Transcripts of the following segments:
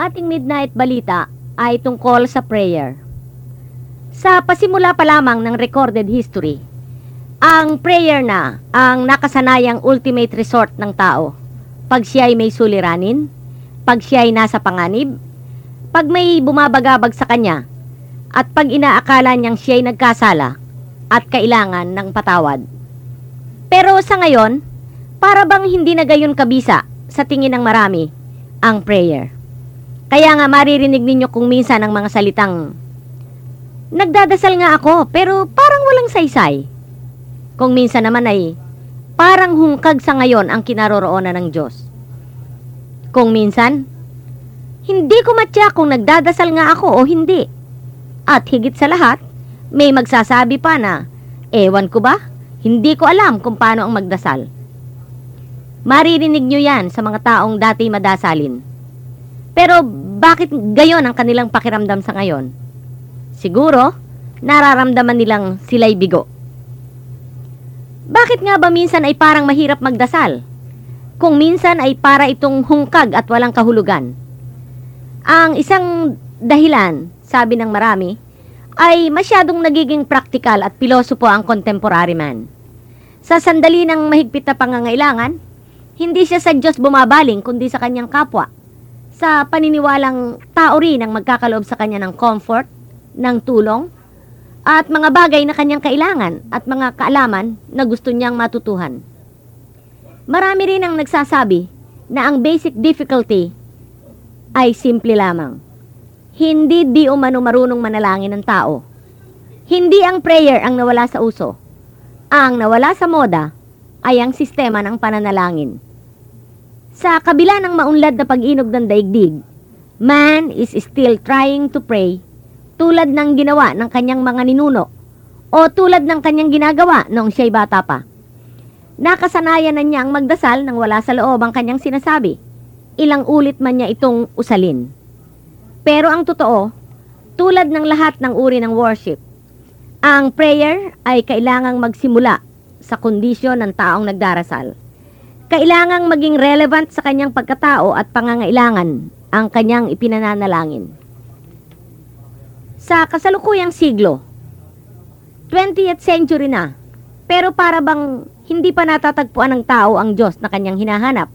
ating midnight balita ay tungkol sa prayer. Sa pasimula pa lamang ng recorded history, ang prayer na ang nakasanayang ultimate resort ng tao. Pag siya ay may suliranin, pag siya ay nasa panganib, pag may bumabagabag sa kanya, at pag inaakala niyang siya ay nagkasala at kailangan ng patawad. Pero sa ngayon, para bang hindi na gayon kabisa sa tingin ng marami ang prayer. Kaya nga maririnig ninyo kung minsan ang mga salitang Nagdadasal nga ako pero parang walang saysay. Kung minsan naman ay parang hungkag sa ngayon ang kinaroroonan ng Diyos. Kung minsan, hindi ko matya kung nagdadasal nga ako o hindi. At higit sa lahat, may magsasabi pa na, ewan ko ba, hindi ko alam kung paano ang magdasal. Maririnig nyo yan sa mga taong dati madasalin. Pero bakit gayon ang kanilang pakiramdam sa ngayon? Siguro, nararamdaman nilang sila'y bigo. Bakit nga ba minsan ay parang mahirap magdasal? Kung minsan ay para itong hungkag at walang kahulugan. Ang isang dahilan, sabi ng marami, ay masyadong nagiging praktikal at pilosopo ang contemporary man. Sa sandali ng mahigpit na pangangailangan, hindi siya sa Diyos bumabaling kundi sa kanyang kapwa. Sa paniniwalang tao rin ang magkakaloob sa kanya ng comfort, ng tulong, at mga bagay na kanyang kailangan at mga kaalaman na gusto niyang matutuhan. Marami rin ang nagsasabi na ang basic difficulty ay simple lamang. Hindi di umano marunong manalangin ng tao. Hindi ang prayer ang nawala sa uso. Ang nawala sa moda ay ang sistema ng pananalangin. Sa kabila ng maunlad na pag-inog ng daigdig, man is still trying to pray tulad ng ginawa ng kanyang mga ninuno o tulad ng kanyang ginagawa noong siya'y bata pa. Nakasanayan na niya ang magdasal nang wala sa loob ang kanyang sinasabi. Ilang ulit man niya itong usalin. Pero ang totoo, tulad ng lahat ng uri ng worship, ang prayer ay kailangang magsimula sa kondisyon ng taong nagdarasal. Kailangang maging relevant sa kanyang pagkatao at pangangailangan ang kanyang ipinananalangin. Sa kasalukuyang siglo, 20th century na, pero para bang hindi pa natatagpuan ng tao ang Diyos na kanyang hinahanap.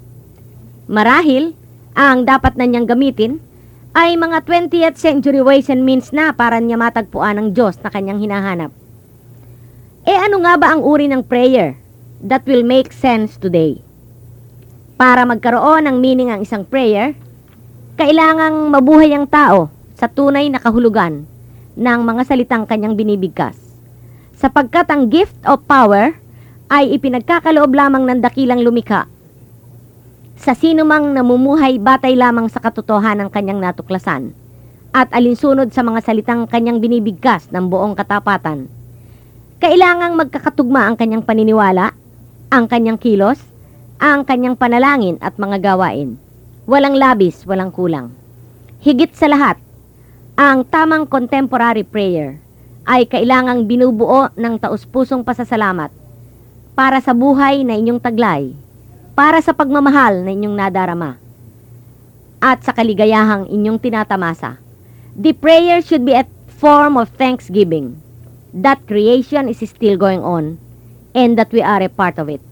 Marahil, ang dapat na niyang gamitin ay mga 20th century ways and means na para niya matagpuan ang Diyos na kanyang hinahanap. Eh ano nga ba ang uri ng prayer that will make sense today? Para magkaroon ng meaning ang isang prayer, kailangang mabuhay ang tao sa tunay na kahulugan ng mga salitang kanyang binibigkas. Sapagkat ang gift of power ay ipinagkakaloob lamang ng dakilang lumikha sa sino mang namumuhay batay lamang sa katotohanan ng kanyang natuklasan at alinsunod sa mga salitang kanyang binibigkas ng buong katapatan. Kailangang magkakatugma ang kanyang paniniwala, ang kanyang kilos, ang kanyang panalangin at mga gawain. Walang labis, walang kulang. Higit sa lahat, ang tamang contemporary prayer ay kailangang binubuo ng taus-pusong pasasalamat para sa buhay na inyong taglay, para sa pagmamahal na inyong nadarama, at sa kaligayahang inyong tinatamasa. The prayer should be a form of thanksgiving that creation is still going on and that we are a part of it.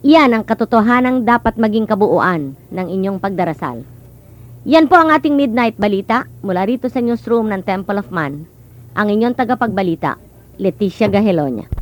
Iyan ang katotohanang dapat maging kabuuan ng inyong pagdarasal. Yan po ang ating midnight balita mula rito sa newsroom ng Temple of Man. Ang inyong tagapagbalita, Leticia Gahelonia.